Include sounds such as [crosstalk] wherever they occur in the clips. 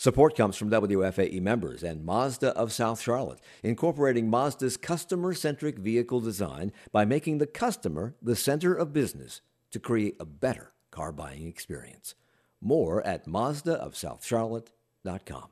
Support comes from WFAE members and Mazda of South Charlotte, incorporating Mazda's customer centric vehicle design by making the customer the center of business to create a better car buying experience. More at MazdaofSouthCharlotte.com.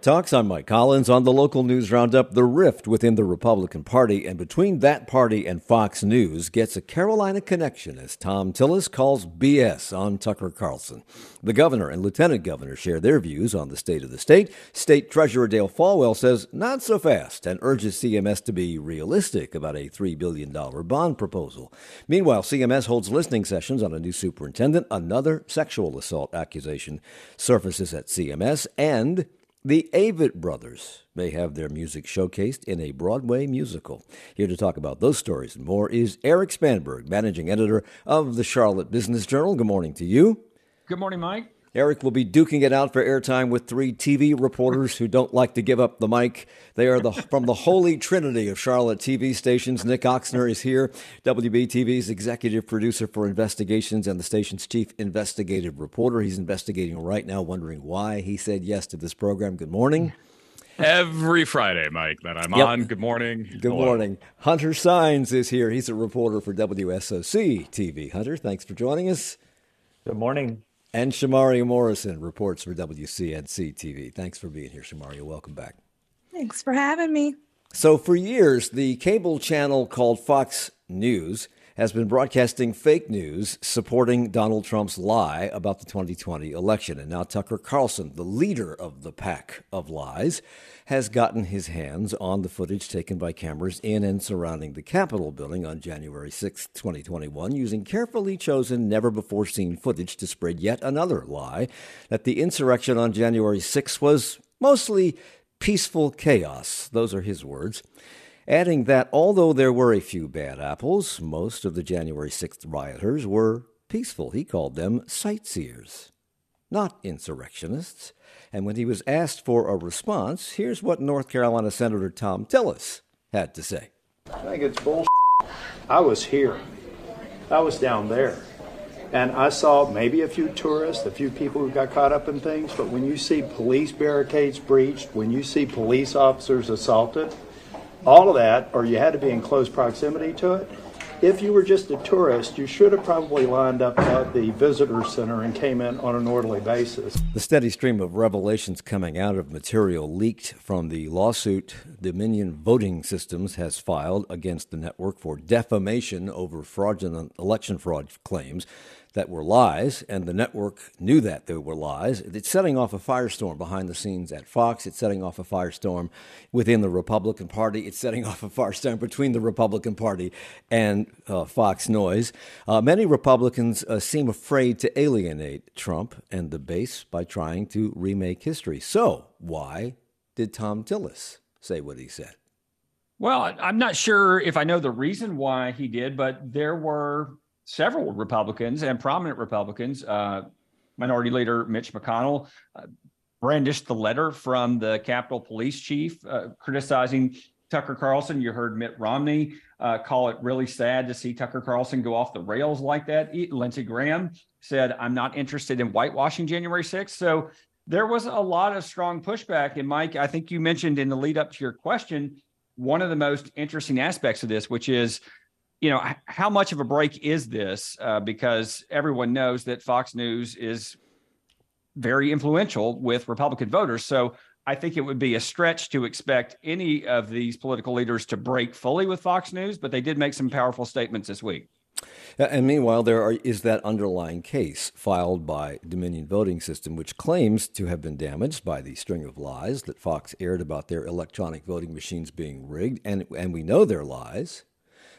Talks. I'm Mike Collins on the local news roundup. The rift within the Republican Party and between that party and Fox News gets a Carolina connection as Thom Tillis calls BS on Tucker Carlson. The governor and lieutenant governor share their views on the state of the state. State Treasurer Dale Folwell says not so fast and urges CMS to be realistic about a $3 billion bond proposal. Meanwhile, CMS holds listening sessions on a new superintendent. Another sexual assault accusation surfaces at CMS and the Avett Brothers may have their music showcased in a Broadway musical. Here to talk about those stories and more is Erik Spanberg, managing editor of the Charlotte Business Journal. Good morning to you. Good morning, Mike. Eric will be duking it out for airtime with three TV reporters who don't like to give up the mic. They are the, from the holy trinity of Charlotte TV stations. Nick Ochsner is here, WBTV's executive producer for investigations and the station's chief investigative reporter. He's investigating right now, wondering why he said yes to this program. Good morning. Every Friday, Mike, that I'm yep. on. Good morning. Good Hello. morning. Hunter Sáenz is here. He's a reporter for WSOC TV. Hunter, thanks for joining us. Good morning. And Shamaria Morrison reports for WCNC TV. Thanks for being here, Shamaria. Welcome back. Thanks for having me. So, for years, the cable channel called Fox News has been broadcasting fake news supporting Donald Trump's lie about the 2020 election. And now Tucker Carlson, the leader of the pack of lies, has gotten his hands on the footage taken by cameras in and surrounding the Capitol building on January 6, 2021, using carefully chosen, never before seen footage to spread yet another lie that the insurrection on January 6 was mostly peaceful chaos. Those are his words adding that although there were a few bad apples, most of the January 6th rioters were peaceful. He called them sightseers, not insurrectionists. And when he was asked for a response, here's what North Carolina Senator Thom Tillis had to say. I think it's bullshit. I was here. I was down there. And I saw maybe a few tourists, a few people who got caught up in things, but when you see police barricades breached, when you see police officers assaulted, all of that, or you had to be in close proximity to it. If you were just a tourist, you should have probably lined up at the visitor center and came in on an orderly basis. The steady stream of revelations coming out of material leaked from the lawsuit Dominion Voting Systems has filed against the network for defamation over fraudulent election fraud claims that were lies, and the network knew that they were lies. It's setting off a firestorm behind the scenes at Fox. It's setting off a firestorm within the Republican Party. It's setting [laughs] off a firestorm between the Republican Party and uh, Fox Noise. Uh, many Republicans uh, seem afraid to alienate Trump and the base by trying to remake history. So, why did Thom Tillis say what he said? Well, I'm not sure if I know the reason why he did, but there were several Republicans and prominent Republicans, uh, Minority Leader Mitch McConnell, uh, brandished the letter from the Capitol Police Chief uh, criticizing Tucker Carlson. You heard Mitt Romney uh, call it really sad to see Tucker Carlson go off the rails like that. Lindsey Graham said, I'm not interested in whitewashing January 6th. So there was a lot of strong pushback. And Mike, I think you mentioned in the lead up to your question, one of the most interesting aspects of this, which is you know, how much of a break is this? Uh, because everyone knows that Fox News is very influential with Republican voters. So I think it would be a stretch to expect any of these political leaders to break fully with Fox News, but they did make some powerful statements this week. And meanwhile, there are, is that underlying case filed by Dominion Voting System, which claims to have been damaged by the string of lies that Fox aired about their electronic voting machines being rigged, and and we know they're lies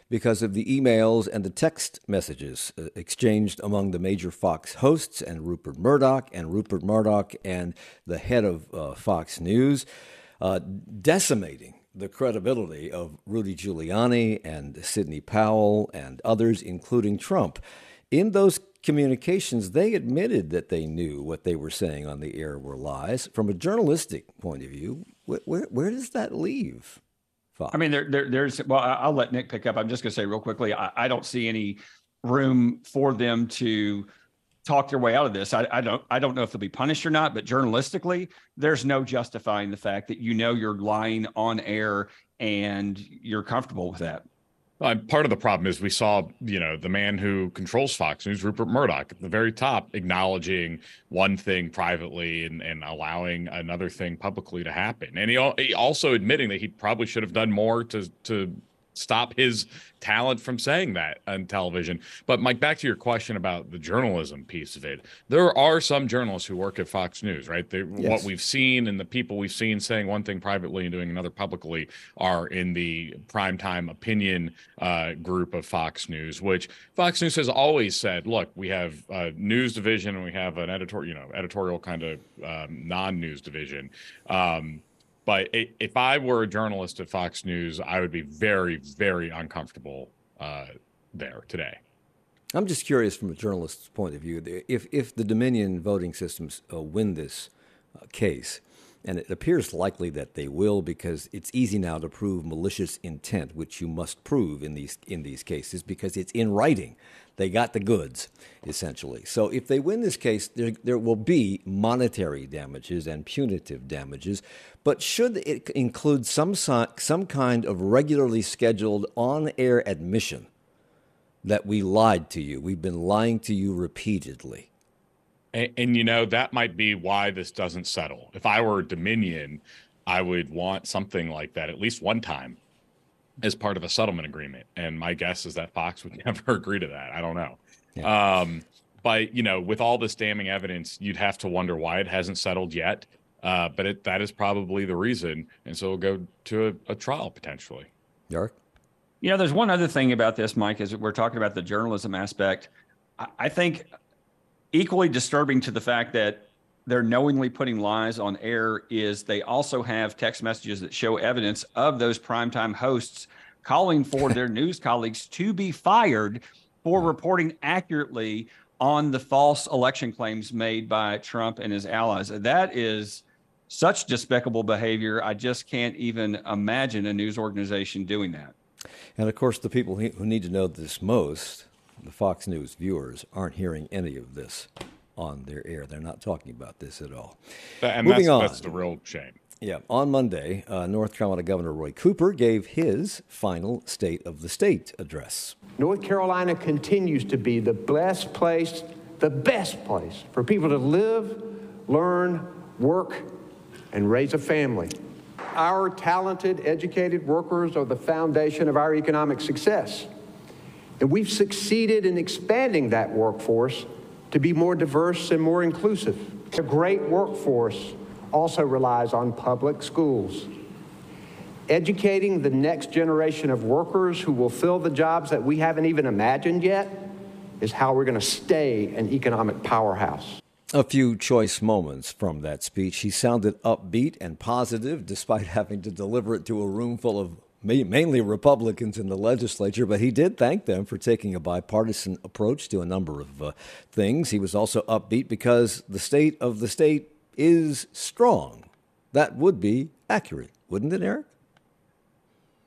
because of the emails and the text messages uh, exchanged among the major Fox hosts and Rupert Murdoch and Rupert Murdoch and the head of uh, Fox News, uh, decimating the credibility of Rudy Giuliani and Sidney Powell and others, including Trump. In those communications, they admitted that they knew what they were saying on the air were lies. From a journalistic point of view, where, where, where does that leave? I mean, there, there, there's, well, I'll let Nick pick up. I'm just going to say real quickly, I, I, don't see any room for them to talk their way out of this. I, I, don't I don't know if they'll be punished or not, but journalistically, there's no justifying the fact that you know you're lying on air and you're comfortable with that. Uh, part of the problem is we saw, you know, the man who controls Fox News, Rupert Murdoch, at the very top, acknowledging one thing privately and, and allowing another thing publicly to happen, and he, he also admitting that he probably should have done more to to stop his talent from saying that on television. But Mike, back to your question about the journalism piece of it. There are some journalists who work at Fox News, right? Yes. What we've seen and the people we've seen saying one thing privately and doing another publicly are in the primetime opinion uh, group of Fox News, which Fox News has always said, look, we have a news division and we have an editorial, you know, editorial kind of um, non-news division. Um, but if I were a journalist at Fox News, I would be very, very uncomfortable uh, there today. I'm just curious from a journalist's point of view. If, if the Dominion voting systems uh, win this uh, case, and it appears likely that they will because it's easy now to prove malicious intent, which you must prove in these in these cases because it's in writing. They got the goods, essentially. So if they win this case, there, there will be monetary damages and punitive damages. But should it include some, some kind of regularly scheduled on air admission that we lied to you? We've been lying to you repeatedly. And, and, you know, that might be why this doesn't settle. If I were Dominion, I would want something like that at least one time as part of a settlement agreement. And my guess is that Fox would [laughs] never agree to that. I don't know. Yeah. Um, but you know, with all this damning evidence, you'd have to wonder why it hasn't settled yet. Uh, but it, that is probably the reason, and so we'll go to a, a trial potentially. Yark? You know, there's one other thing about this, Mike, is we're talking about the journalism aspect. I, I think equally disturbing to the fact that they're knowingly putting lies on air is they also have text messages that show evidence of those primetime hosts calling for [laughs] their news colleagues to be fired for reporting accurately on the false election claims made by Trump and his allies. That is such despicable behavior. I just can't even imagine a news organization doing that. And of course, the people who need to know this most, the Fox News viewers, aren't hearing any of this on their air. They're not talking about this at all. And Moving that's, on. that's the real shame. Yeah. On Monday, uh, North Carolina Governor Roy Cooper gave his final State of the State address. North Carolina continues to be the best place, the best place for people to live, learn, work, and raise a family. Our talented, educated workers are the foundation of our economic success. And we've succeeded in expanding that workforce to be more diverse and more inclusive. A great workforce also relies on public schools. Educating the next generation of workers who will fill the jobs that we haven't even imagined yet is how we're going to stay an economic powerhouse. A few choice moments from that speech. He sounded upbeat and positive despite [laughs] having to deliver it to a room full of mainly Republicans in the legislature, but he did thank them for taking a bipartisan approach to a number of uh, things. He was also upbeat because the state of the state is strong. That would be accurate, wouldn't it, Eric?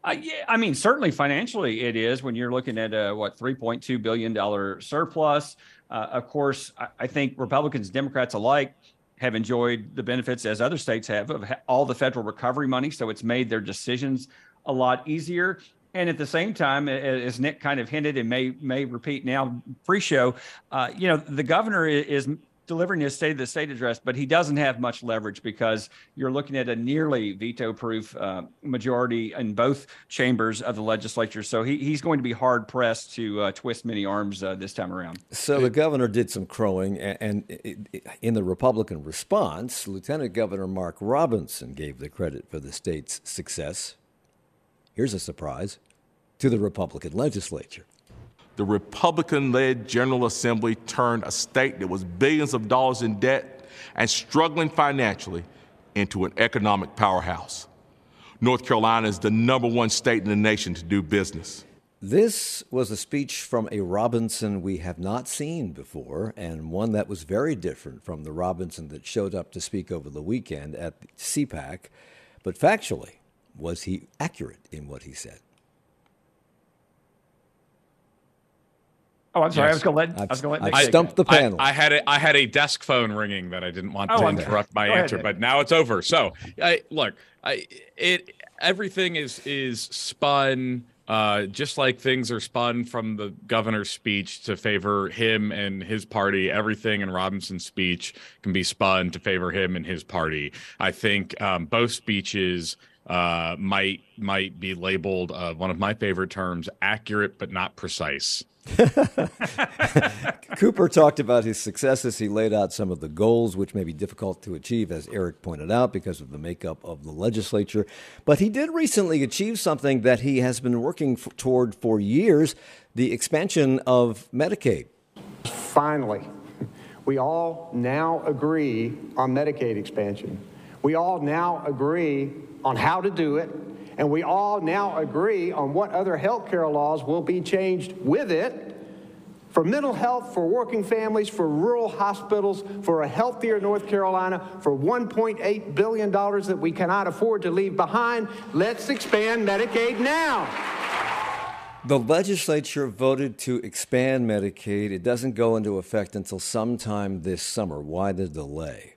Uh, yeah, I mean, certainly financially it is when you're looking at a what 3.2 billion dollar surplus. Uh, of course, I, I think Republicans, Democrats alike have enjoyed the benefits as other states have of all the federal recovery money. So it's made their decisions a lot easier. And at the same time, as Nick kind of hinted and may may repeat now pre-show, uh, you know, the governor is delivering his state of the state address, but he doesn't have much leverage because you're looking at a nearly veto-proof uh, majority in both chambers of the legislature. So he, he's going to be hard pressed to uh, twist many arms uh, this time around. So the governor did some crowing, and, and in the Republican response, Lieutenant Governor Mark Robinson gave the credit for the state's success here's a surprise, to the Republican legislature. The Republican led General Assembly turned a state that was billions of dollars in debt and struggling financially into an economic powerhouse. North Carolina is the number one state in the nation to do business. This was a speech from a Robinson we have not seen before, and one that was very different from the Robinson that showed up to speak over the weekend at CPAC. But factually, was he accurate in what he said? Oh, I'm sorry. Yes. I was going to let. I was going to let. I stumped the panel. I, I, had a, I had a desk phone ringing that I didn't want oh, to interrupt my answer, ahead, but now it's over. So, I, look, I, it everything is is spun. Uh, just like things are spun from the governor's speech to favor him and his party, everything in Robinson's speech can be spun to favor him and his party. I think um, both speeches uh, might might be labeled uh, one of my favorite terms: accurate but not precise. [laughs] Cooper talked about his successes. He laid out some of the goals, which may be difficult to achieve, as Eric pointed out, because of the makeup of the legislature. But he did recently achieve something that he has been working f- toward for years the expansion of Medicaid. Finally, we all now agree on Medicaid expansion. We all now agree on how to do it, and we all now agree on what other health care laws will be changed with it for mental health, for working families, for rural hospitals, for a healthier North Carolina, for $1.8 billion that we cannot afford to leave behind. Let's expand Medicaid now. The legislature voted to expand Medicaid. It doesn't go into effect until sometime this summer. Why the delay?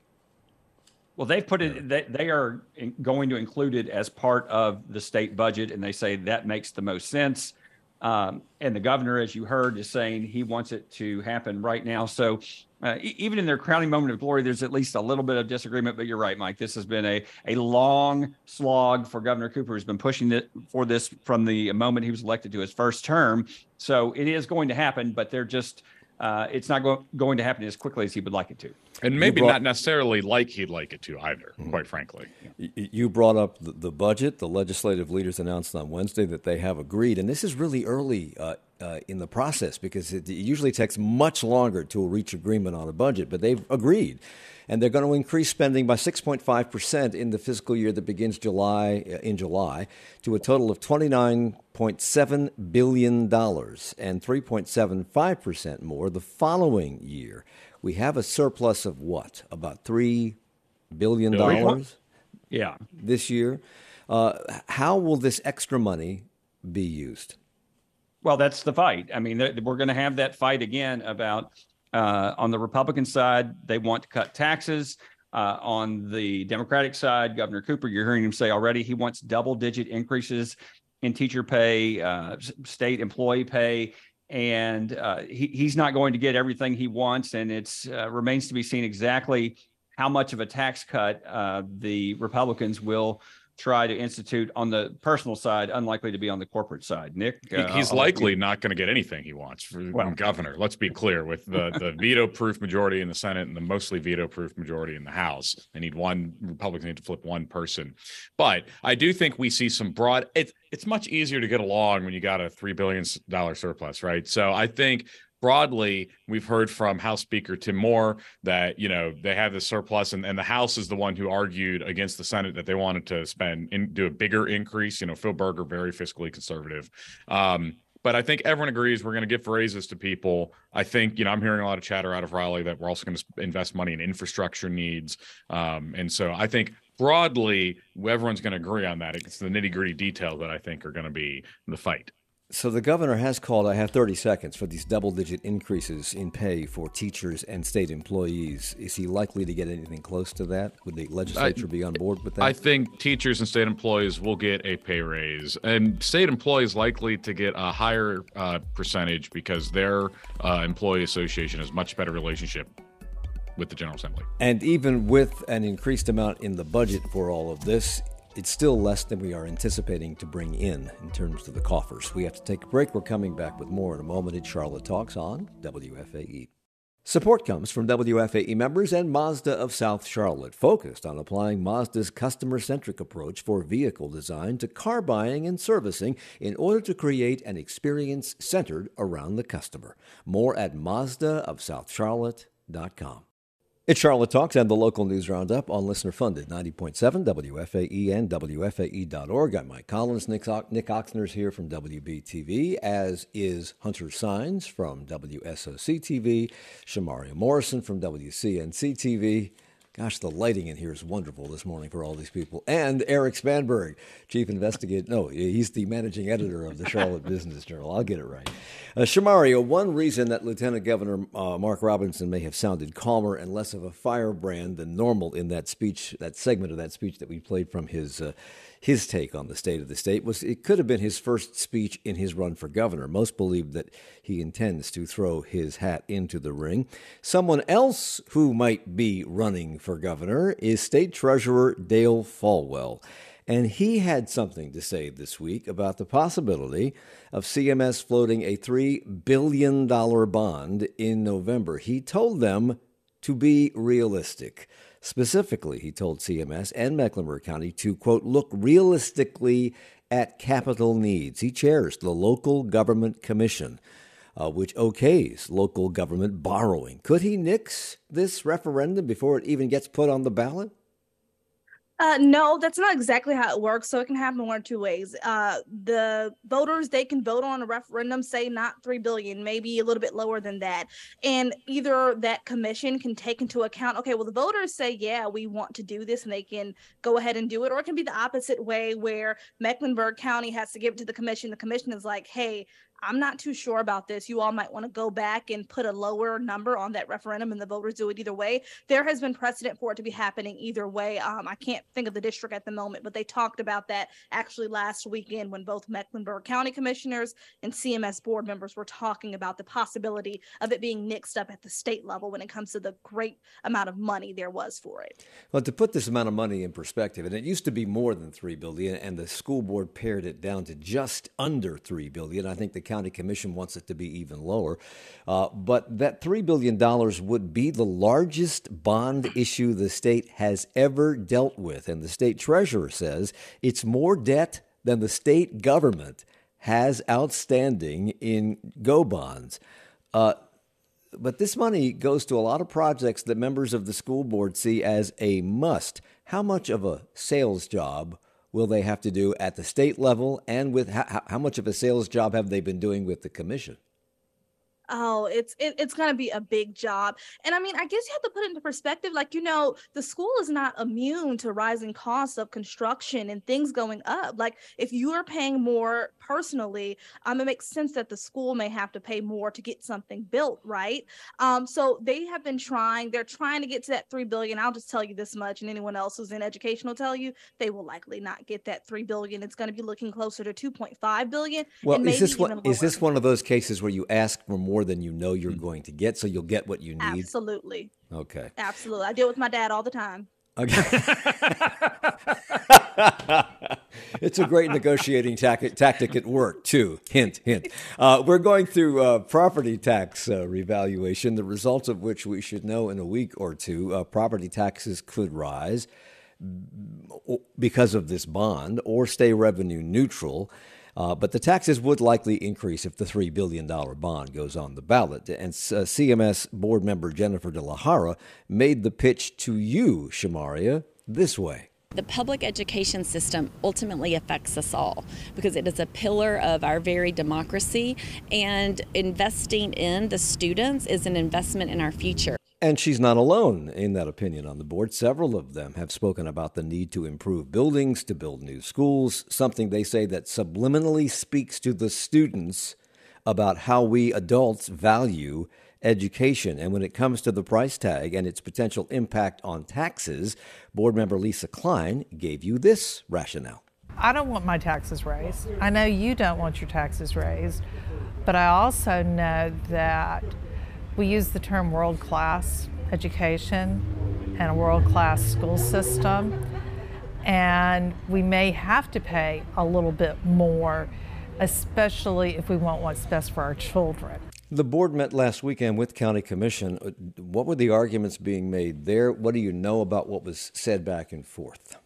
Well, they've put it, they, they are going to include it as part of the state budget, and they say that makes the most sense. Um, and the governor, as you heard, is saying he wants it to happen right now. So uh, even in their crowning moment of glory, there's at least a little bit of disagreement. But you're right, Mike. This has been a a long slog for Governor Cooper, who's been pushing it for this from the moment he was elected to his first term. So it is going to happen, but they're just uh, it's not go- going to happen as quickly as he would like it to. And maybe brought, not necessarily like he'd like it to either, mm-hmm. quite frankly. You brought up the, the, budget. The legislative leaders announced on Wednesday that they have agreed. And this is really early uh, uh, in the process because it, it usually takes much longer to reach agreement on a budget, but they've agreed and they're going to increase spending by 6.5% in the fiscal year that begins July uh, in July to a total of 29.7 billion dollars and 3.75% more the following year. We have a surplus of what? About 3 billion dollars? Yeah. This year. Uh, how will this extra money be used? Well, that's the fight. I mean, we're going to have that fight again about uh, on the Republican side, they want to cut taxes. Uh, on the Democratic side, Governor Cooper, you're hearing him say already he wants double digit increases in teacher pay, uh, state employee pay, and uh, he, he's not going to get everything he wants. And it uh, remains to be seen exactly how much of a tax cut uh, the Republicans will try to institute on the personal side, unlikely to be on the corporate side. Nick, uh, he's I'll likely not going to get anything he wants from well, governor. Let's be clear with the [laughs] the veto proof majority in the Senate and the mostly veto proof majority in the House. They need one Republicans need to flip one person, but I do think we see some broad. It's it's much easier to get along when you got a three billion dollar surplus, right? So I think broadly, we've heard from House Speaker Tim Moore that you know they have this surplus, and, and the House is the one who argued against the Senate that they wanted to spend and do a bigger increase. You know, Phil Berger very fiscally conservative. Um, but I think everyone agrees we're going to give raises to people. I think, you know, I'm hearing a lot of chatter out of Raleigh that we're also going to invest money in infrastructure needs. Um, and so I think broadly, everyone's going to agree on that. It's the nitty gritty details that I think are going to be the fight. So the governor has called, I have 30 seconds, for these double digit increases in pay for teachers and state employees. Is he likely to get anything close to that? Would the legislature I, be on board with that? I think teachers and state employees will get a pay raise, and state employees likely to get a higher uh, percentage because their uh, employee association has much better relationship with the General Assembly. And even with an increased amount in the budget for all of this, it's still less than we are anticipating to bring in in terms of the coffers. We have to take a break. We're coming back with more in a moment. It's Charlotte Talks on WFAE. Support comes from WFAE members and Mazda of South Charlotte, focused on applying Mazda's customer centric approach for vehicle design to car buying and servicing in order to create an experience centered around the customer. More at MazdaofSouthCharlotte.com. It's Charlotte Talks and the local news roundup on listener funded 90.7 WFAE and WFAE.org. I'm Mike Collins. Nick, Nick Ochsner's here from WBTV, as is Hunter Sáenz from WSOC TV, Shamaria Morrison from WCNC TV. Gosh, the lighting in here is wonderful this morning for all these people. And Erik Spanberg, chief investigator. No, he's the managing editor of the Charlotte [laughs] Business Journal. I'll get it right. Uh, Shamaria, one reason that Lieutenant Governor uh, Mark Robinson may have sounded calmer and less of a firebrand than normal in that speech, that segment of that speech that we played from his uh, his take on the state of the state was it could have been his first speech in his run for governor. Most believe that he intends to throw his hat into the ring. Someone else who might be running for governor is State Treasurer Dale Folwell. And he had something to say this week about the possibility of CMS floating a $3 billion bond in November. He told them to be realistic. Specifically, he told CMS and Mecklenburg County to, quote, look realistically at capital needs. He chairs the Local Government Commission, uh, which okays local government borrowing. Could he nix this referendum before it even gets put on the ballot? Uh, no, that's not exactly how it works. So it can happen one or two ways. Uh, the voters they can vote on a referendum, say not three billion, maybe a little bit lower than that, and either that commission can take into account, okay, well the voters say yeah we want to do this, and they can go ahead and do it, or it can be the opposite way where Mecklenburg County has to give it to the commission. The commission is like, hey, I'm not too sure about this. You all might want to go back and put a lower number on that referendum, and the voters do it either way. There has been precedent for it to be happening either way. Um, I can't think of the district at the moment, but they talked about that actually last weekend when both Mecklenburg County commissioners and CMS board members were talking about the possibility of it being mixed up at the state level when it comes to the great amount of money there was for it. Well, to put this amount of money in perspective, and it used to be more than three billion, and the school board pared it down to just under three billion. I think the county commission wants it to be even lower. Uh, but that $3 billion would be the largest bond issue the state has ever dealt with. And the state treasurer says it's more debt than the state government has outstanding in go bonds. Uh, but this money goes to a lot of projects that members of the school board see as a must. How much of a sales job will they have to do at the state level and with how, how much of a sales job have they been doing with the commission? Oh, it's it, it's gonna be a big job, and I mean, I guess you have to put it into perspective. Like you know, the school is not immune to rising costs of construction and things going up. Like if you are paying more personally, um, it makes sense that the school may have to pay more to get something built, right? Um, so they have been trying. They're trying to get to that three billion. I'll just tell you this much, and anyone else who's in education will tell you they will likely not get that three billion. It's going to be looking closer to two point five billion. Well, is this one? Is this one of those cases where you ask for more? More than you know you're mm. going to get, so you'll get what you need. Absolutely. Okay. Absolutely. I deal with my dad all the time. Okay. [laughs] it's a great negotiating tactic, tactic at work, too. Hint, hint. Uh, we're going through uh, property tax uh, revaluation, the results of which we should know in a week or two. Uh, property taxes could rise because of this bond or stay revenue neutral. Uh, but the taxes would likely increase if the $3 billion bond goes on the ballot. And uh, CMS board member Jennifer De La Jara made the pitch to you, Shamaria, this way. The public education system ultimately affects us all because it is a pillar of our very democracy, and investing in the students is an investment in our future. And she's not alone in that opinion on the board. Several of them have spoken about the need to improve buildings, to build new schools, something they say that subliminally speaks to the students about how we adults value education. And when it comes to the price tag and its potential impact on taxes, board member Lisa Cline gave you this rationale. I don't want my taxes raised. I know you don't want your taxes raised, but I also know that we use the term world class education and a world class school system, and we may have to pay a little bit more, especially if we want what's best for our children. The board met last weekend with County Commission. What were the arguments being made there? What do you know about what was said back and forth?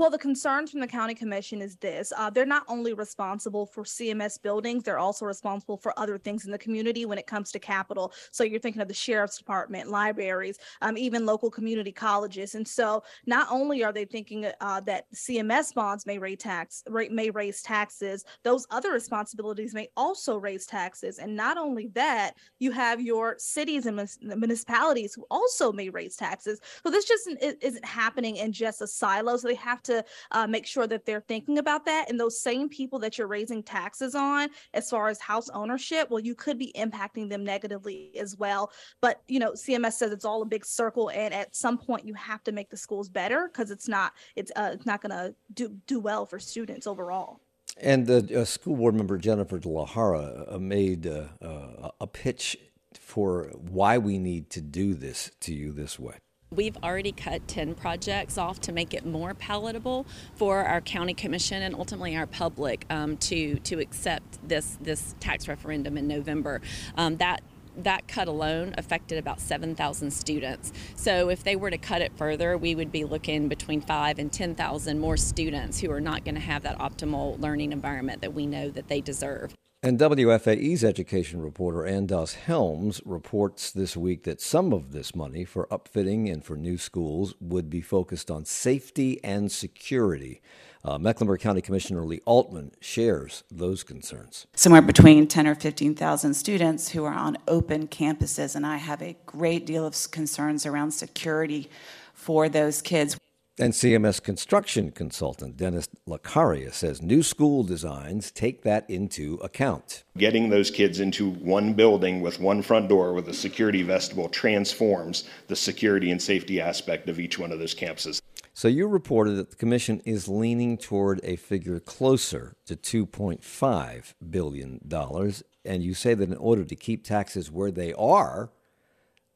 Well, the concern from the county commission is this: uh, they're not only responsible for CMS buildings, they're also responsible for other things in the community when it comes to capital. So you're thinking of the sheriff's department, libraries, um, even local community colleges. And so not only are they thinking uh, that CMS bonds may raise tax, may raise taxes, those other responsibilities may also raise taxes. And not only that, you have your cities and municipalities who also may raise taxes. So this just isn't happening in just a silo. So they have to to uh, make sure that they're thinking about that. And those same people that you're raising taxes on, as far as house ownership, well, you could be impacting them negatively as well. But you know, CMS says it's all a big circle, and at some point, you have to make the schools better because it's not it's uh, it's not going to do do well for students overall. And the uh, school board member Jennifer De La Jara uh, made uh, uh, a pitch for why we need to do this to you this way. We've already cut 10 projects off to make it more palatable for our county commission and ultimately our public um, to to accept this this tax referendum in November. Um, that that cut alone affected about 7,000 students. So if they were to cut it further, we would be looking between 5 and 10,000 more students who are not going to have that optimal learning environment that we know that they deserve. And WFAE's education reporter Ann Doss Helms reports this week that some of this money for upfitting and for new schools would be focused on safety and security. Uh, Mecklenburg County Commissioner Leigh Altman shares those concerns. Somewhere between 10 or 15,000 students who are on open campuses, and I have a great deal of concerns around security for those kids. And CMS construction consultant Dennis Lacaria says new school designs take that into account. Getting those kids into one building with one front door with a security vestibule transforms the security and safety aspect of each one of those campuses. So you reported that the commission is leaning toward a figure closer to 2.5 billion dollars and you say that in order to keep taxes where they are,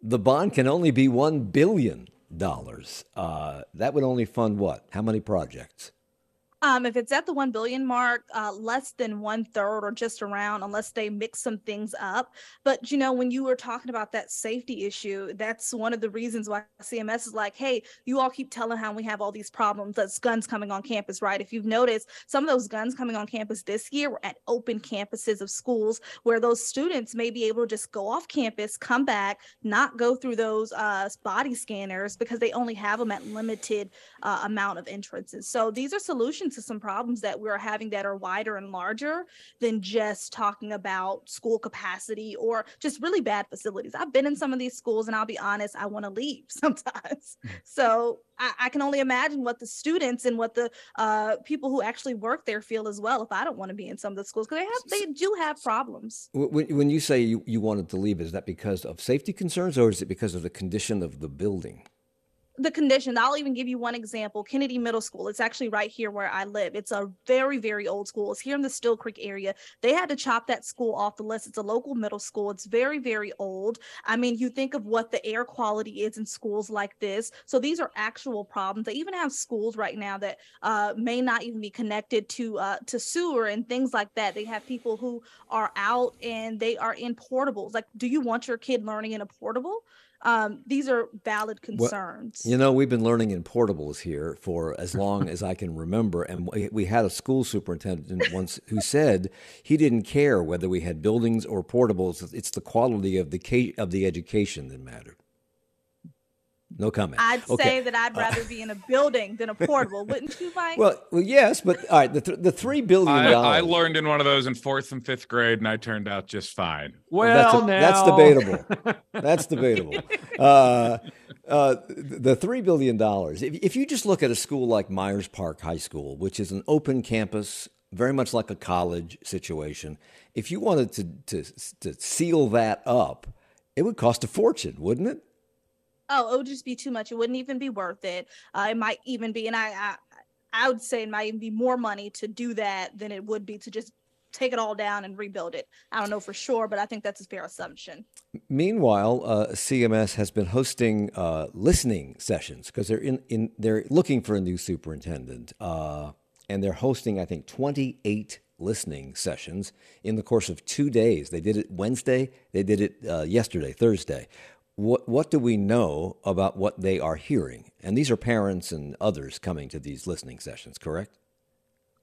the bond can only be 1 billion dollars. Uh, that would only fund what? How many projects? Um, if it's at the 1 billion mark, uh, less than one third or just around, unless they mix some things up. But, you know, when you were talking about that safety issue, that's one of the reasons why CMS is like, hey, you all keep telling how we have all these problems. That's guns coming on campus, right? If you've noticed, some of those guns coming on campus this year were at open campuses of schools where those students may be able to just go off campus, come back, not go through those uh, body scanners because they only have them at limited uh, amount of entrances. So these are solutions to some problems that we're having that are wider and larger than just talking about school capacity or just really bad facilities. I've been in some of these schools and I'll be honest, I want to leave [laughs] sometimes. Mm. so I, I, can only imagine what the students and what the uh, people who actually work there feel as well if I don't want to be in some of the schools because they have they do have problems. When, when you say you, you wanted to leave, is that because of safety concerns or is it because of the condition of the building? The conditions i'll even give you one example kennedy middle school. It's actually right here where i live. It's a very very old school. It's here in the Steele Creek area. They had to chop that school off the list. It's a local middle school. It's very very old. I mean you think of what the air quality is in schools like this. So these are actual problems. They even have schools right now that uh, may not even be connected to uh, to sewer and things like that. They have people who are out and they are in portables. Like do you want your kid learning in a portable um, these are valid concerns. Well, you know, we've been learning in portables here for as [laughs] long as I can remember, and we had a school superintendent once who said he didn't care whether we had buildings or portables. It's the quality of the of the education that mattered. No comment. I'd okay. say that I'd uh, rather uh, be in a building than a portable, wouldn't you, Mike? Well, well, yes, but all right, the, th- the three billion dollars. I, I, learned in one of those in fourth and fifth grade, and I turned out just fine. Well, well that's, a, that's debatable. [laughs] that's debatable. Uh, uh, the three billion dollars. If, if you just look at a school like Myers Park High School, which is an open campus, very much like a college situation, if you wanted to to, to seal that up, it would cost a fortune, wouldn't it? Oh, it would just be too much. It wouldn't even be worth it. Uh, it might even be, and I, I, I would say it might even be more money to do that than it would be to just take it all down and rebuild it. I don't know for sure, but I think that's a fair assumption. Meanwhile, uh, CMS has been hosting uh, listening sessions because they're in, in they're looking for a new superintendent, uh, and they're hosting I think 28 listening sessions in the course of two days. They did it Wednesday, they did it uh, yesterday, Thursday. What what do we know about what they are hearing? And these are parents and others coming to these listening sessions, correct?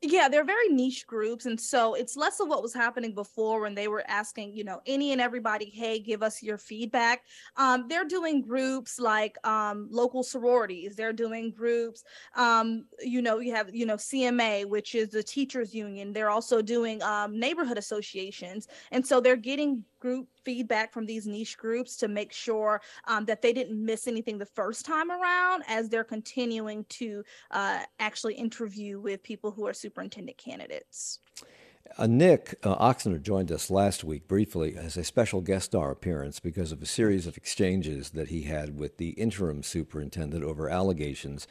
yeah they're very niche groups and so it's less of what was happening before when they were asking you know any and everybody hey give us your feedback um, they're doing groups like um, local sororities they're doing groups um, you know you have you know cma which is the teachers union they're also doing um, neighborhood associations and so they're getting group feedback from these niche groups to make sure um, that they didn't miss anything the first time around as they're continuing to uh, actually interview with people who are superintendent candidates. Uh, Nick uh, Ochsner joined us last week briefly as a special guest star appearance because of a series of exchanges that he had with the interim superintendent over allegations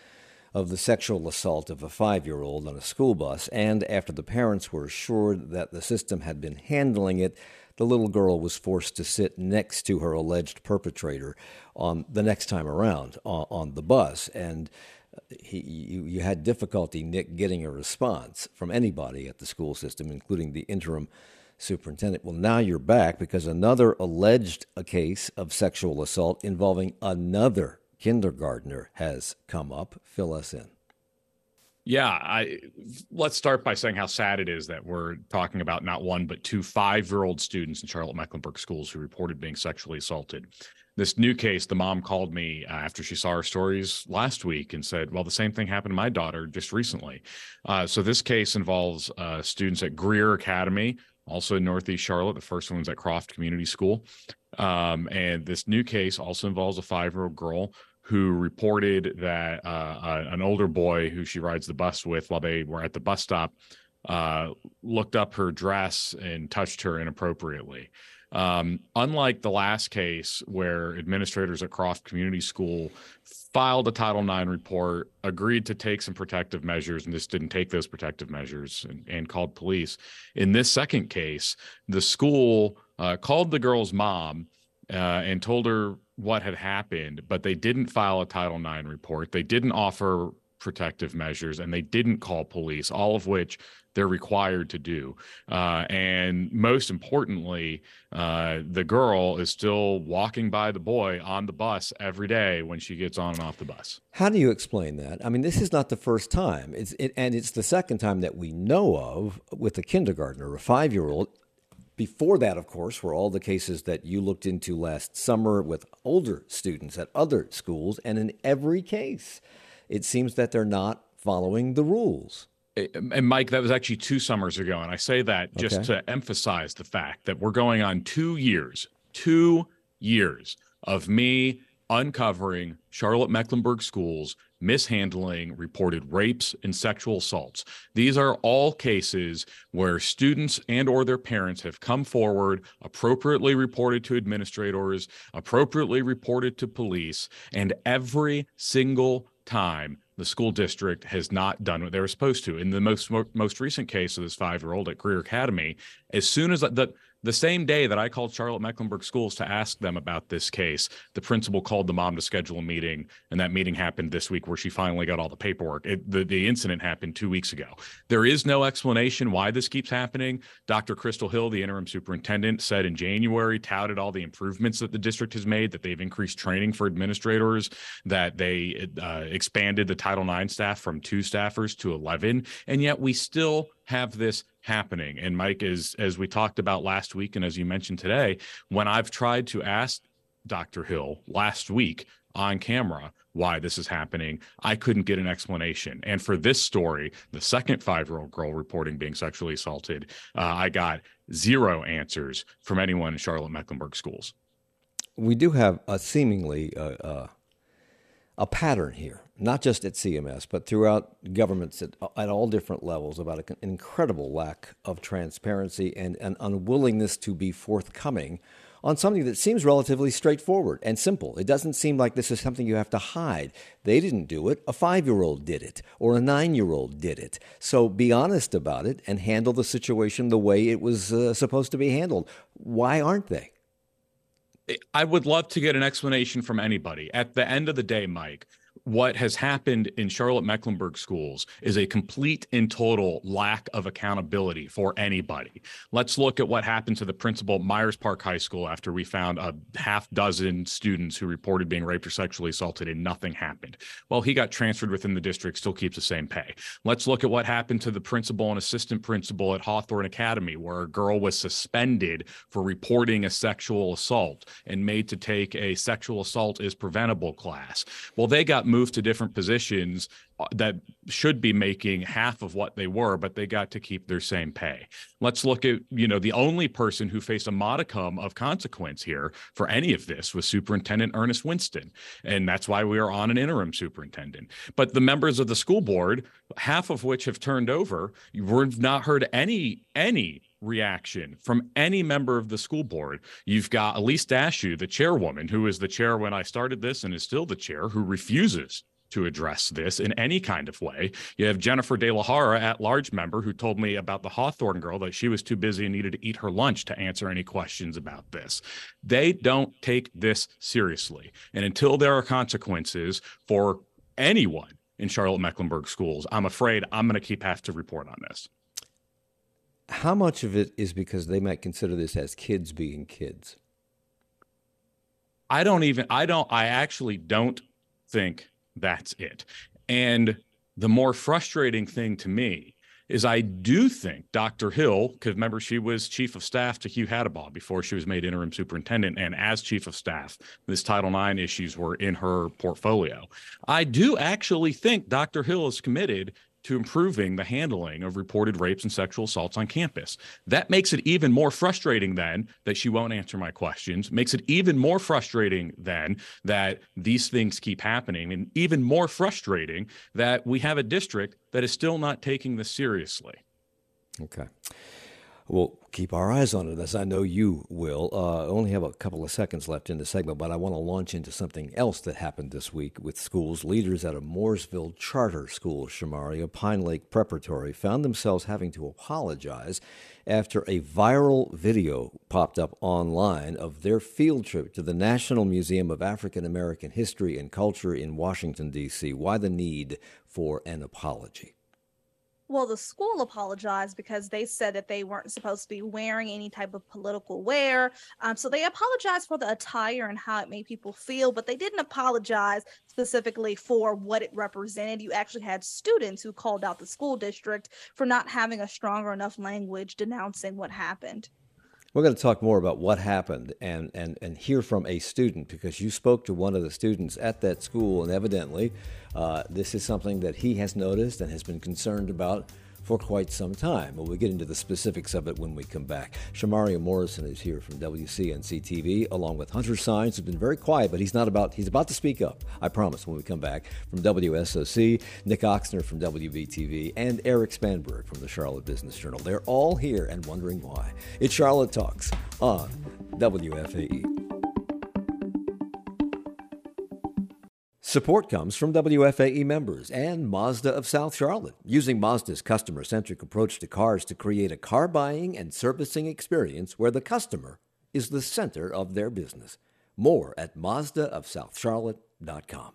of the sexual assault of a five year old on a school bus. And after the parents were assured that the system had been handling it, the little girl was forced to sit next to her alleged perpetrator on the next time around on, on the bus. And uh, he, you, you had difficulty, Nick, getting a response from anybody at the school system, including the interim superintendent. Well, now you're back because another alleged uh, case of sexual assault involving another kindergartner has come up. Fill us in. Yeah, I let's start by saying how sad it is that we're talking about not one but two five-year-old students in Charlotte Mecklenburg schools who reported being sexually assaulted. This new case, the mom called me uh, after she saw our stories last week and said, "Well, the same thing happened to my daughter just recently." Uh, so this case involves uh, students at Greer Academy, also in Northeast Charlotte. The first one's at Croft Community School, um, and this new case also involves a five-year-old girl who reported that uh, an older boy who she rides the bus with while they were at the bus stop uh, looked up her dress and touched her inappropriately. Um, unlike the last case where administrators at Croft Community School filed a Title IX report, agreed to take some protective measures, and just didn't take those protective measures and, and called police. In this second case, the school uh, called the girl's mom uh, and told her what had happened, but they didn't file a Title IX report. They didn't offer protective measures and they didn't call police, all of which they're required to do. Uh, and most importantly, uh, the girl is still walking by the boy on the bus every day when she gets on and off the bus. How do you explain that? I mean, this is not the first time, it's it, and it's the second time that we know of with a kindergartner, a five-year-old. Before that, of course, were all the cases that you looked into last summer with older students at other schools. And in every case, it seems that they're not following the rules. And Mike, that was actually two summers ago. And I say that just okay. to emphasize the fact that we're going on two years, two years of me uncovering Charlotte Mecklenburg schools mishandling reported rapes and sexual assaults. These are all cases where students and or their parents have come forward appropriately reported to administrators appropriately reported to police and every single time the school district has not done what they were supposed to. In the most most recent case of this 5-year-old at Greer Academy as soon as the the same day that I called Charlotte Mecklenburg Schools to ask them about this case, the principal called the mom to schedule a meeting, and that meeting happened this week where she finally got all the paperwork. It, the, the incident happened two weeks ago. There is no explanation why this keeps happening. Dr. Crystal Hill, the interim superintendent, said in January, touted all the improvements that the district has made, that they've increased training for administrators, that they uh, expanded the Title IX staff from two staffers to 11, and yet we still have this happening. And Mike, is as we talked about last week, and as you mentioned today, when I've tried to ask Dr. Hill last week on camera why this is happening, I couldn't get an explanation. And for this story, the second five year old girl reporting being sexually assaulted, uh, I got zero answers from anyone in Charlotte Mecklenburg schools. We do have a seemingly uh, uh, a pattern here not just at CMS, but throughout governments at, at all different levels, about an incredible lack of transparency and an unwillingness to be forthcoming on something that seems relatively straightforward and simple. It doesn't seem like this is something you have to hide. They didn't do it. A five year old did it, or a nine year old did it. So be honest about it and handle the situation the way it was uh, supposed to be handled. Why aren't they? I would love to get an explanation from anybody. At the end of the day, Mike, what has happened in Charlotte Mecklenburg schools is a complete and total lack of accountability for anybody. Let's look at what happened to the principal at Myers Park High School after we found a half dozen students who reported being raped or sexually assaulted and nothing happened. Well, he got transferred within the district, still keeps the same pay. Let's look at what happened to the principal and assistant principal at Hawthorne Academy, where a girl was suspended for reporting a sexual assault and made to take a sexual assault is preventable class. Well, they got moved to different positions uh, that should be making half of what they were, but they got to keep their same pay. Let's look at, you know, the only person who faced a modicum of consequence here for any of this was Superintendent Earnest Winston. And that's why we are on an interim superintendent. But the members of the school board, half of which have turned over, we've not heard any, any reaction from any member of the school board. You've got Elise Dashew, the chairwoman, who is the chair when I started this and is still the chair, who refuses to address this in any kind of way. You have Jennifer De La Jara, at large member, who told me about the Hawthorne girl that she was too busy and needed to eat her lunch to answer any questions about this. They don't take this seriously. And until there are consequences for anyone in Charlotte Mecklenburg schools, I'm afraid I'm going to keep have to report on this. How much of it is because they might consider this as kids being kids? I don't even, I don't, I actually don't think that's it. And the more frustrating thing to me is I do think Dr. Hill, because remember, she was chief of staff to Hugh Hattabaugh before she was made interim superintendent. And as chief of staff, this Title IX issues were in her portfolio. I do actually think Dr. Hill is committed to improving the handling of reported rapes and sexual assaults on campus. That makes it even more frustrating then that she won't answer my questions, makes it even more frustrating then that these things keep happening, and even more frustrating that we have a district that is still not taking this seriously. Okay. We'll keep our eyes on it, as I know you will. Uh, I only have a couple of seconds left in the segment, but I want to launch into something else that happened this week with schools. Leaders at a Mooresville charter school, Shamaria Pine Lake Preparatory, found themselves having to apologize after a viral video popped up online of their field trip to the National Museum of African American History and Culture in Washington, D.C. Why the need for an apology? Well, the school apologized because they said that they weren't supposed to be wearing any type of political wear. Um, so they apologized for the attire and how it made people feel, but they didn't apologize specifically for what it represented. You actually had students who called out the school district for not having a stronger enough language denouncing what happened. We're going to talk more about what happened and, and, and hear from a student because you spoke to one of the students at that school, and evidently, uh, this is something that he has noticed and has been concerned about for quite some time. But we'll get into the specifics of it when we come back. Shamaria Morrison is here from WCNC TV, along with Hunter Sáenz, who's been very quiet, but he's not about he's about to speak up. I promise when we come back from WSOC, Nick Ochsner from WBTV, and Erik Spanberg from the Charlotte Business Journal. They're all here and wondering why. It's Charlotte Talks on WFAE. Support comes from WFAE members and Mazda of South Charlotte, using Mazda's customer centric approach to cars to create a car buying and servicing experience where the customer is the center of their business. More at MazdaofSouthCharlotte.com.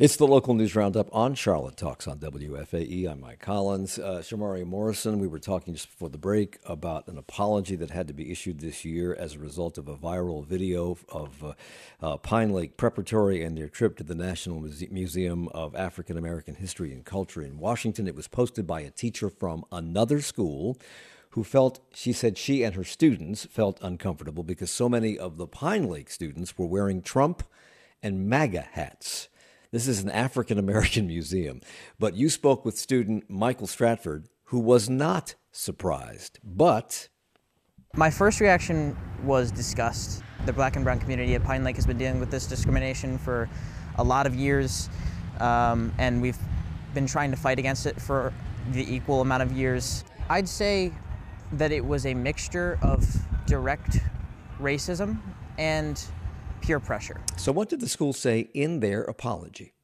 It's the local news roundup on Charlotte Talks on WFAE. I'm Mike Collins. Uh, Morrison, we were talking just before the break about an apology that had to be issued this year as a result of a viral video of uh, uh, Pine Lake Preparatory and their trip to the National Muse- Museum of African American History and Culture in Washington. It was posted by a teacher from another school who felt, she said, she and her students felt uncomfortable because so many of the Pine Lake students were wearing Trump and MAGA hats. This is an African American [laughs] museum. But you spoke with student Michael Stratford, who was not surprised, but. My first reaction was disgust. The black and brown community at Pine Lake has been dealing with this discrimination for a lot of years, um, and we've been trying to fight against it for the equal amount of years. I'd say that it was a mixture of direct racism and peer pressure. So, what did the school say in their apology?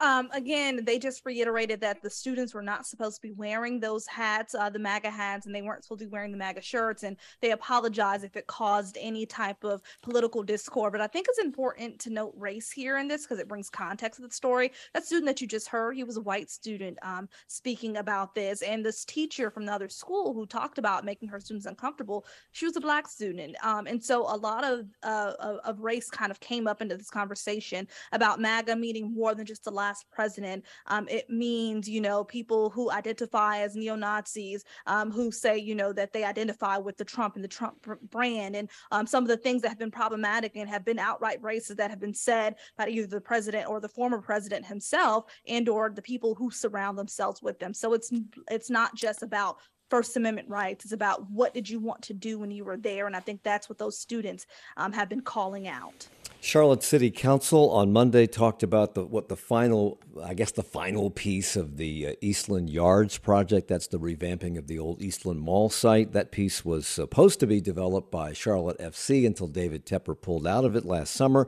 Um, again, they just reiterated that the students were not supposed to be wearing those hats, uh, the MAGA hats, and they weren't supposed to be wearing the MAGA shirts. And they apologized if it caused any type of political discord. But I think it's important to note race here in this because it brings context to the story. That student that you just heard, he was a white student um, speaking about this. And this teacher from the other school who talked about making her students uncomfortable, she was a black student. Um, and so a lot of, uh, of, race kind of came up into this conversation about MAGA meaning more than just the last president. Um, it means, you know, people who identify as neo Nazis, um, who say, you know, that they identify with the Trump and the Trump brand, and um, some of the things that have been problematic and have been outright racist that have been said by either the president or the former president himself, and or the people who surround themselves with them. So it's it's not just about First Amendment rights. It's about what did you want to do when you were there, and I think that's what those students um, have been calling out. Charlotte City Council on Monday talked about the what the final, I guess, the final piece of the uh, Eastland Yards project. That's the revamping of the old Eastland Mall site. That piece was supposed to be developed by Charlotte FC until David Tepper pulled out of it last summer.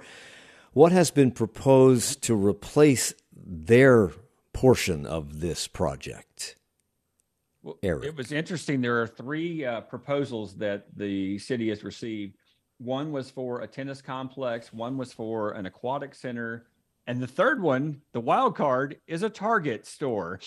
What has been proposed to replace their portion of this project? Well, Erik. It was interesting. There are three uh, proposals that the city has received one was for a tennis complex, one was for an aquatic center, and the third one, the wild card, is a Target store.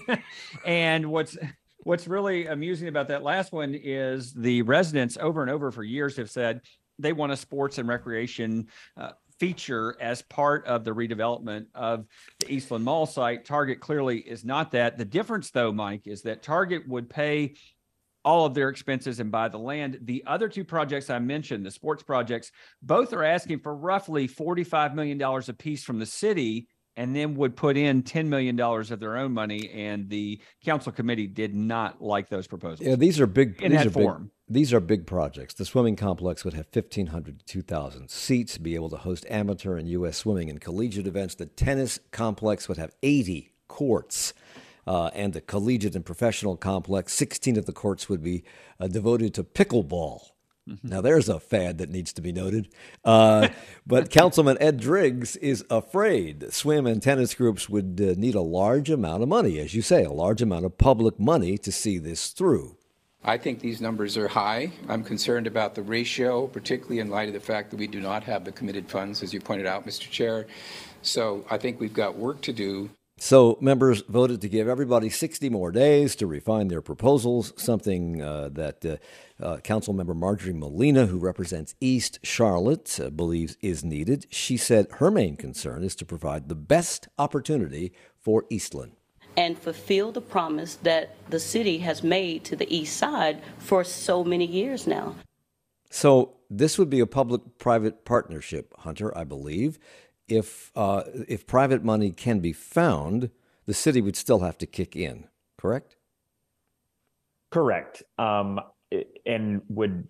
[laughs] and what's what's really amusing about that last one is the residents over and over for years have said they want a sports and recreation uh, feature as part of the redevelopment of the Eastland Mall site. Target clearly is not that. The difference, though, Mike, is that Target would pay all of their expenses and buy the land. The other two projects I mentioned, the sports projects, both are asking for roughly $45 million a piece from the city and then would put in $10 million of their own money. And the council committee did not like those proposals. Yeah, these are big. In these that are form. These are big projects. The swimming complex would have 1,500 to 2,000 seats, be able to host amateur and U.S. swimming and collegiate events. The tennis complex would have 80 courts uh, and the collegiate and professional complex. 16 of the courts would be uh, devoted to pickleball. Mm-hmm. Now, there's a fad that needs to be noted. Uh, [laughs] but Councilman Ed Driggs is afraid swim and tennis groups would uh, need a large amount of money, as you say, a large amount of public money to see this through. I think these numbers are high. I'm concerned about the ratio, particularly in light of the fact that we do not have the committed funds, as you pointed out, Mr. Chair. So I think we've got work to do. So, members voted to give everybody 60 more days to refine their proposals, something uh, that uh, uh, Council Member Marjorie Molina, who represents East Charlotte, uh, believes is needed. She said her main concern is to provide the best opportunity for Eastland. And fulfill the promise that the city has made to the east side for so many years now. So, this would be a public private partnership, Hunter, I believe if uh, if private money can be found, the city would still have to kick in. Correct. Correct. Um, and would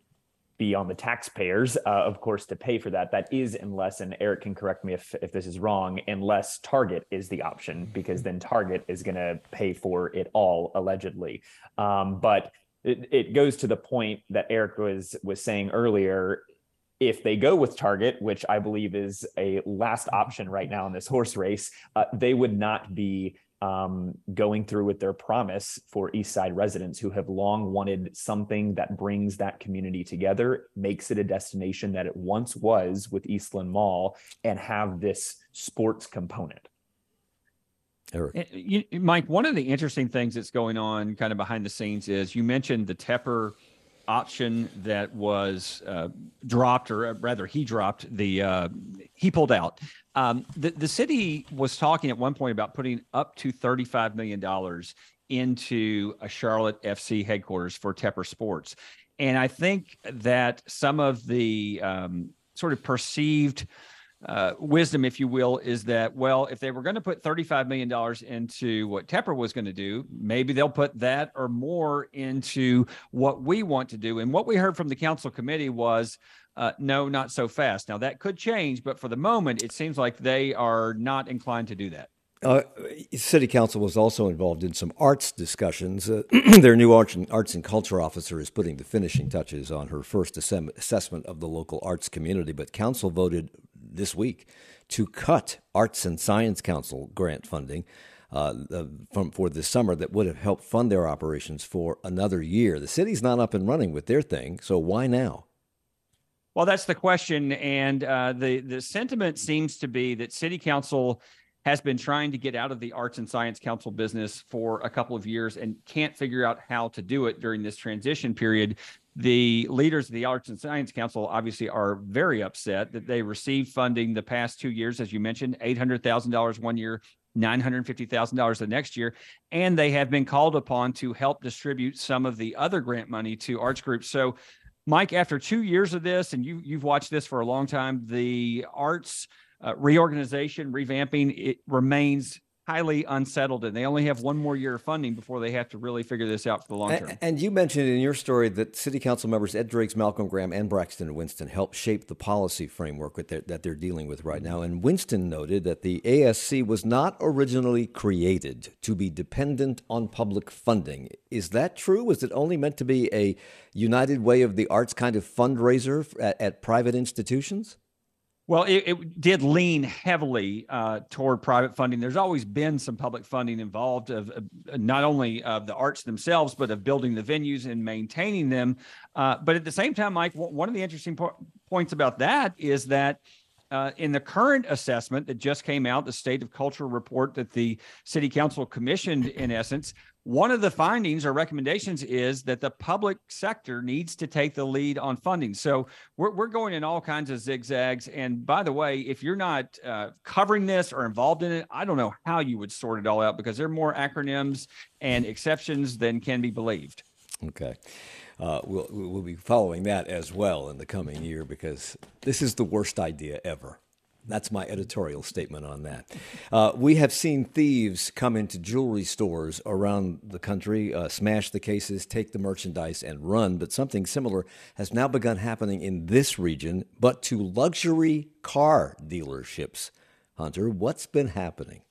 be on the taxpayers, uh, of course, to pay for that. That is unless, and Erik can correct me if, if this is wrong, unless Target is the option, because then Target is going to pay for it all, allegedly. Um, but it, it goes to the point that Erik was was saying earlier if they go with Target, which I believe is a last option right now in this horse race, uh, they would not be um, going through with their promise for East Side residents who have long wanted something that brings that community together, makes it a destination that it once was with Eastland Mall, and have this sports component. Erik. You, Mike, one of the interesting things that's going on kind of behind the scenes is you mentioned the Tepper option that was uh, dropped, or rather, he dropped the uh, he pulled out. Um, the the city was talking at one point about putting up to thirty five million dollars into a Charlotte FC headquarters for Tepper Sports, and I think that some of the um, sort of perceived uh, wisdom, if you will, is that well, if they were going to put $35 million into what Tepper was going to do, maybe they'll put that or more into what we want to do. And what we heard from the council committee was uh, no, not so fast. Now that could change, but for the moment, it seems like they are not inclined to do that. Uh, City Council was also involved in some arts discussions. Uh, [clears throat] their new arts and, arts and culture officer is putting the finishing touches on her first assessment of the local arts community, but Council voted this week to cut Arts and Science Council grant funding. Uh, from for this summer that would have helped fund their operations for another year. The city's not up and running with their thing, so why now? Well, that's the question, and uh, the the sentiment seems to be that City Council has been trying to get out of the Arts and Science Council business for a couple of years and can't figure out how to do it during this transition period. The leaders of the Arts and Science Council obviously are very upset that they received funding the past two years, as you mentioned, $800,000 one year, $950,000 the next year. And they have been called upon to help distribute some of the other grant money to arts groups. So, Mike, after two years of this, and you, you've watched this for a long time, the arts uh, reorganization, revamping, it remains highly unsettled and they only have one more year of funding before they have to really figure this out for the long term. And, and, you mentioned in your story that city council members Ed Driggs, Malcolm Graham, and Braxton Winston helped shape the policy framework that, that they're dealing with right now. And Winston noted that the ASC was not originally created to be dependent on public funding. Is that true? Was it only meant to be a United Way of the Arts kind of fundraiser at, at private institutions? Well, it, it, did lean heavily uh, toward private funding. There's always been some public funding involved of, not only of the arts themselves, but of building the venues and maintaining them. Uh, but at the same time, Mike, one of the interesting po- points about that is that uh, in the current assessment that just came out, the State of Culture report that the City Council commissioned, in essence, one of the findings or recommendations is that the public sector needs to take the lead on funding. So we're, we're going in all kinds of zigzags. And by the way, if you're not uh, covering this or involved in it, I don't know how you would sort it all out because there are more acronyms and exceptions than can be believed. Okay. Uh, we'll, we'll be following that as well in the coming year because this is the worst idea ever. That's my editorial statement on that. Uh, we have seen thieves come into jewelry stores around the country, uh, smash the cases, take the merchandise, and run. But something similar has now begun happening in this region, but to luxury car dealerships. Hunter, what's been happening?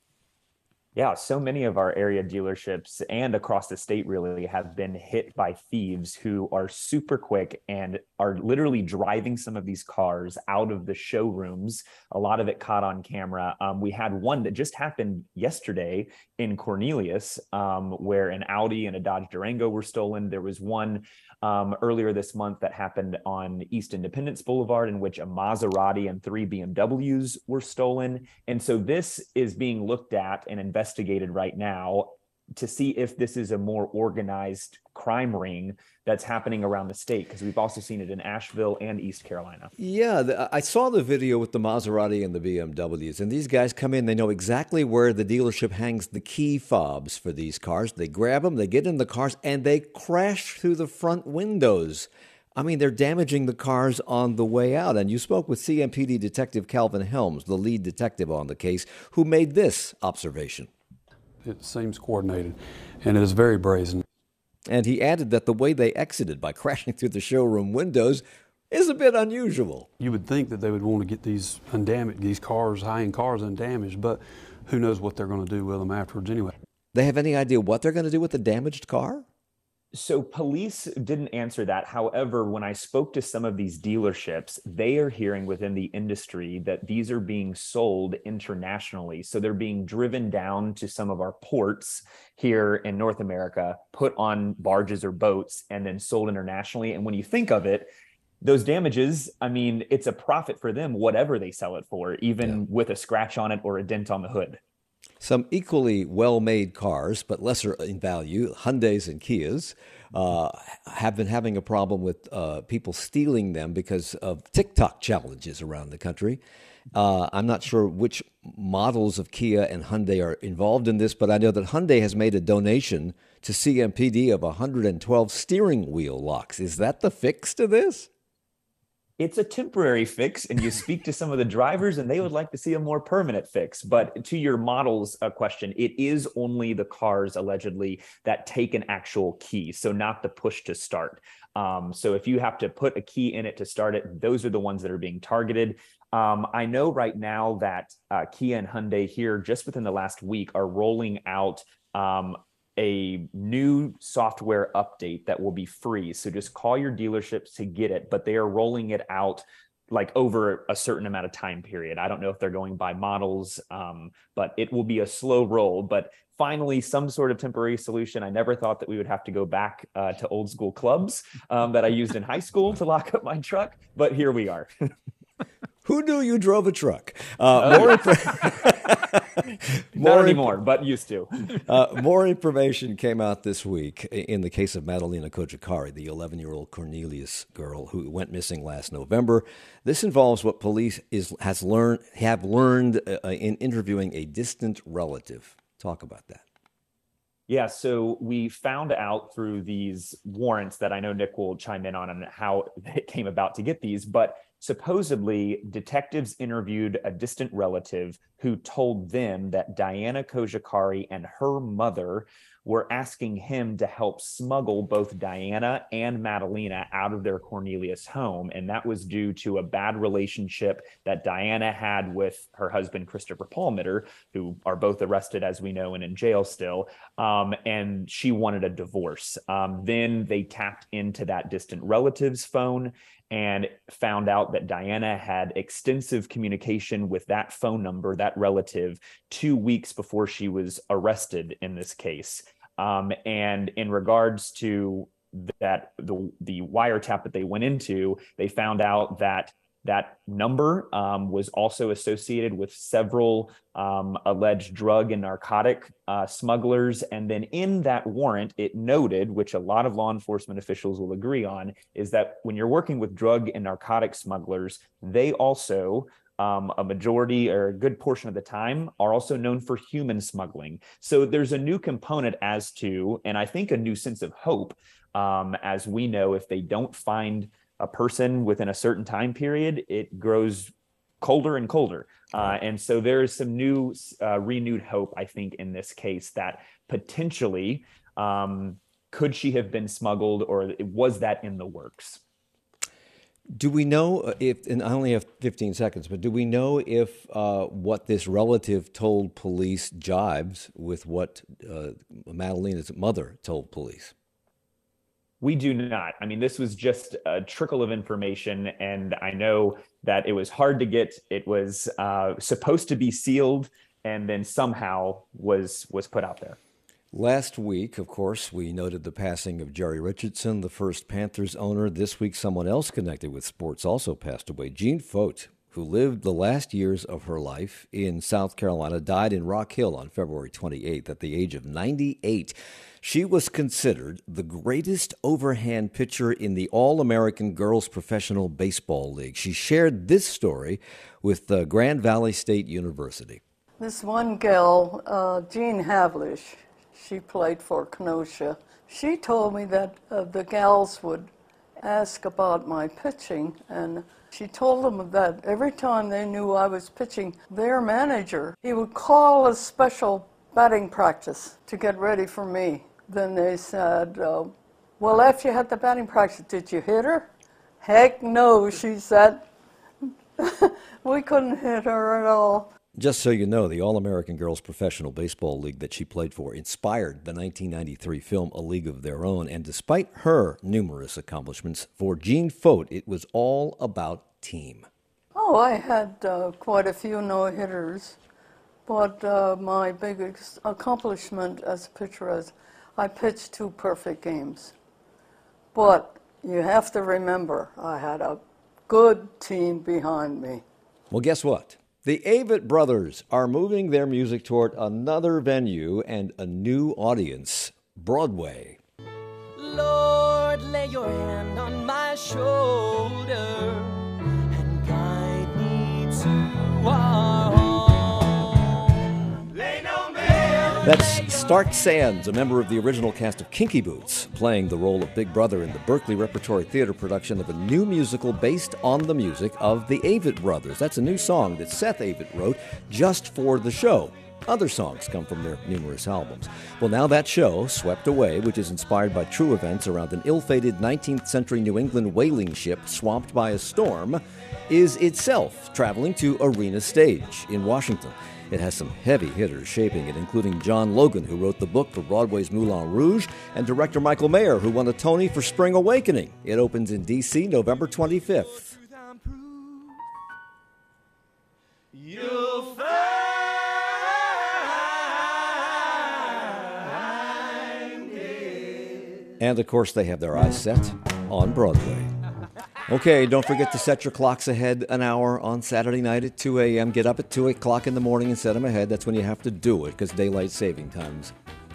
Yeah, so many of our area dealerships and across the state really have been hit by thieves who are super quick and are literally driving some of these cars out of the showrooms. A lot of it caught on camera. Um, we had one that just happened yesterday in Cornelius, um, where an Audi and a Dodge Durango were stolen. There was one um, earlier this month that happened on East Independence Boulevard, in which a Maserati and three BMWs were stolen. And so this is being looked at and investigated right now to see if this is a more organized crime ring that's happening around the state because we've also seen it in Asheville and East Carolina. Yeah, the, I saw the video with the Maserati and the BMWs, and these guys come in. They know exactly where the dealership hangs the key fobs for these cars. They grab them, they get in the cars, and they crash through the front windows. I mean, they're damaging the cars on the way out. And you spoke with CMPD Detective Calvin Helms, the lead detective on the case, who made this observation. It seems coordinated, and it is very brazen. And he added that the way they exited by [laughs] crashing through the showroom windows is a bit unusual. You would think that they would want to get these undamaged, these cars, high-end cars undamaged, but who knows what they're going to do with them afterwards anyway. They have any idea what they're going to do with the damaged car? So police didn't answer that. However, when I spoke to some of these dealerships, they are hearing within the industry that these are being sold internationally. So they're being driven down to some of our ports here in North America, put on barges or boats, and then sold internationally. And when you think of it, those damages, I mean, it's a profit for them, whatever they sell it for, even yeah. with a scratch on it or a dent on the hood. Some equally well made cars, but lesser in value, Hyundais and Kias, uh, have been having a problem with uh, people stealing them because of TikTok challenges around the country. Uh, I'm not sure which models of Kia and Hyundai are involved in this, but I know that Hyundai has made a donation to CMPD of 112 steering wheel locks. Is that the fix to this? It's a temporary fix and you speak to some of the drivers and they would like to see a more permanent fix. But to your models uh, question it is only the cars allegedly that take an actual key so not the push to start. Um, so if you have to put a key in it to start it those are the ones that are being targeted. Um, I know right now that uh, Kia and Hyundai here, just within the last week, are rolling out um, a new software update that will be free. So just call your dealerships to get it, but they are rolling it out like over a certain amount of time period. I don't know if they're going by models, um, but it will be a slow roll. But finally, some sort of temporary solution. I never thought that we would have to go back uh, to old school clubs um, that I used in high school to lock up my truck, but here we are. [laughs] Who knew you drove a truck? Uh, [laughs] [laughs] more, Not anymore, but used to. [laughs] uh, more information came out this week in the case of Madalina Cojocari, the 11 year old Cornelius girl who went missing last November. This involves what police is, has learned, have learned uh, in interviewing a distant relative. Talk about that. Yeah, so we found out through these warrants that I know Nick will chime in on and how it came about to get these, but supposedly detectives interviewed a distant relative who told them that Diana Cojocari and her mother were asking him to help smuggle both Diana and Madalina out of their Cornelius home. And that was due to a bad relationship that Diana had with her husband, Christopher Palmiter, who are both arrested, as we know, and in jail still. Um, and she wanted a divorce. Um, then they tapped into that distant relative's phone and found out that Diana had extensive communication with that phone number, that relative, two weeks before she was arrested in this case. Um, and in regards to that, the the wiretap that they went into, they found out that that number um, was also associated with several um, alleged drug and narcotic uh, smugglers. And then in that warrant, it noted, which a lot of law enforcement officials will agree on, is that when you're working with drug and narcotic smugglers, they also um, a majority or a good portion of the time are also known for human smuggling. So there's a new component as to, and I think a new sense of hope, um, as we know, if they don't find a person within a certain time period, it grows colder and colder. Uh, and so there is some new, uh, renewed hope, I think, in this case that potentially um, could she have been smuggled or was that in the works? Do we know uh, if, and I only have 15 seconds, but do we know if uh, what this relative told police jibes with what uh, Madalina's mother told police? We do not. I mean, this was just a trickle of information, and I know that it was hard to get. It was uh, supposed to be sealed, and then somehow was was put out there. Last week, of course, we noted the passing of Jerry Richardson, the first Panthers owner. This week, someone else connected with sports also passed away. Jean Faut, who lived the last years of her life in South Carolina, died in Rock Hill on February 28th at the age of 98. She was considered the greatest overhand pitcher in the All American Girls Professional Baseball League. She shared this story with uh, Grand Valley State University. This one gal, uh, Jean Havlish, she played for Kenosha. She told me that uh, the gals would ask about my pitching, and she told them that every time they knew I was pitching, their manager, he would call a special batting practice to get ready for me. Then they said, uh, Well, after you had the batting practice, did you hit her? Heck no, she said. [laughs] we couldn't hit her at all. Just so you know, the All American Girls Professional Baseball League that she played for inspired the 1993 film A League of Their Own. And despite her numerous accomplishments, for Jean Faut, it was all about team. Oh, I had uh, quite a few no hitters, but uh, my biggest accomplishment as a pitcher is I pitched two perfect games. But you have to remember, I had a good team behind me. Well, guess what? The Avett Brothers are moving their music toward another venue and a new audience Broadway. Lord, lay your hand on my shoulder and guide me to our That's Stark Sands, a member of the original cast of Kinky Boots, playing the role of Big Brother in the Berkeley Repertory Theater production of a new musical based on the music of the Avett Brothers. That's a new song that Seth Avett wrote just for the show. Other songs come from their numerous albums. Well, now that show, Swept Away, which is inspired by true events around an ill fated 19th century New England whaling ship swamped by a storm, is itself traveling to Arena Stage in Washington. It has some heavy hitters shaping it, including John Logan, who wrote the book for Broadway's Moulin Rouge, and director Michael Mayer, who won a Tony for Spring Awakening. It opens in D.C. November 25th. And of course, they have their eyes set on Broadway. Okay, don't forget to set your clocks ahead an hour on Saturday night at 2 a.m. Get up at 2 o'clock in the morning and set them ahead. That's when you have to do it because daylight saving times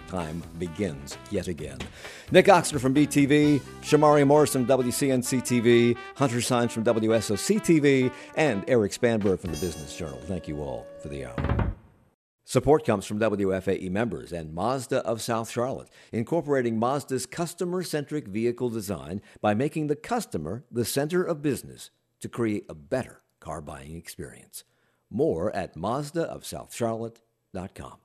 time begins yet again. Nick Ochsner from BTV, Shamari Morrison from WCNC TV, Hunter Sáenz from WSOC TV, and Erik Spanberg from the Business Journal. Thank you all for the hour. Support comes from WFAE members and Mazda of South Charlotte, incorporating Mazda's customer centric vehicle design by making the customer the center of business to create a better car buying experience. More at Mazdaofsouthcharlotte.com.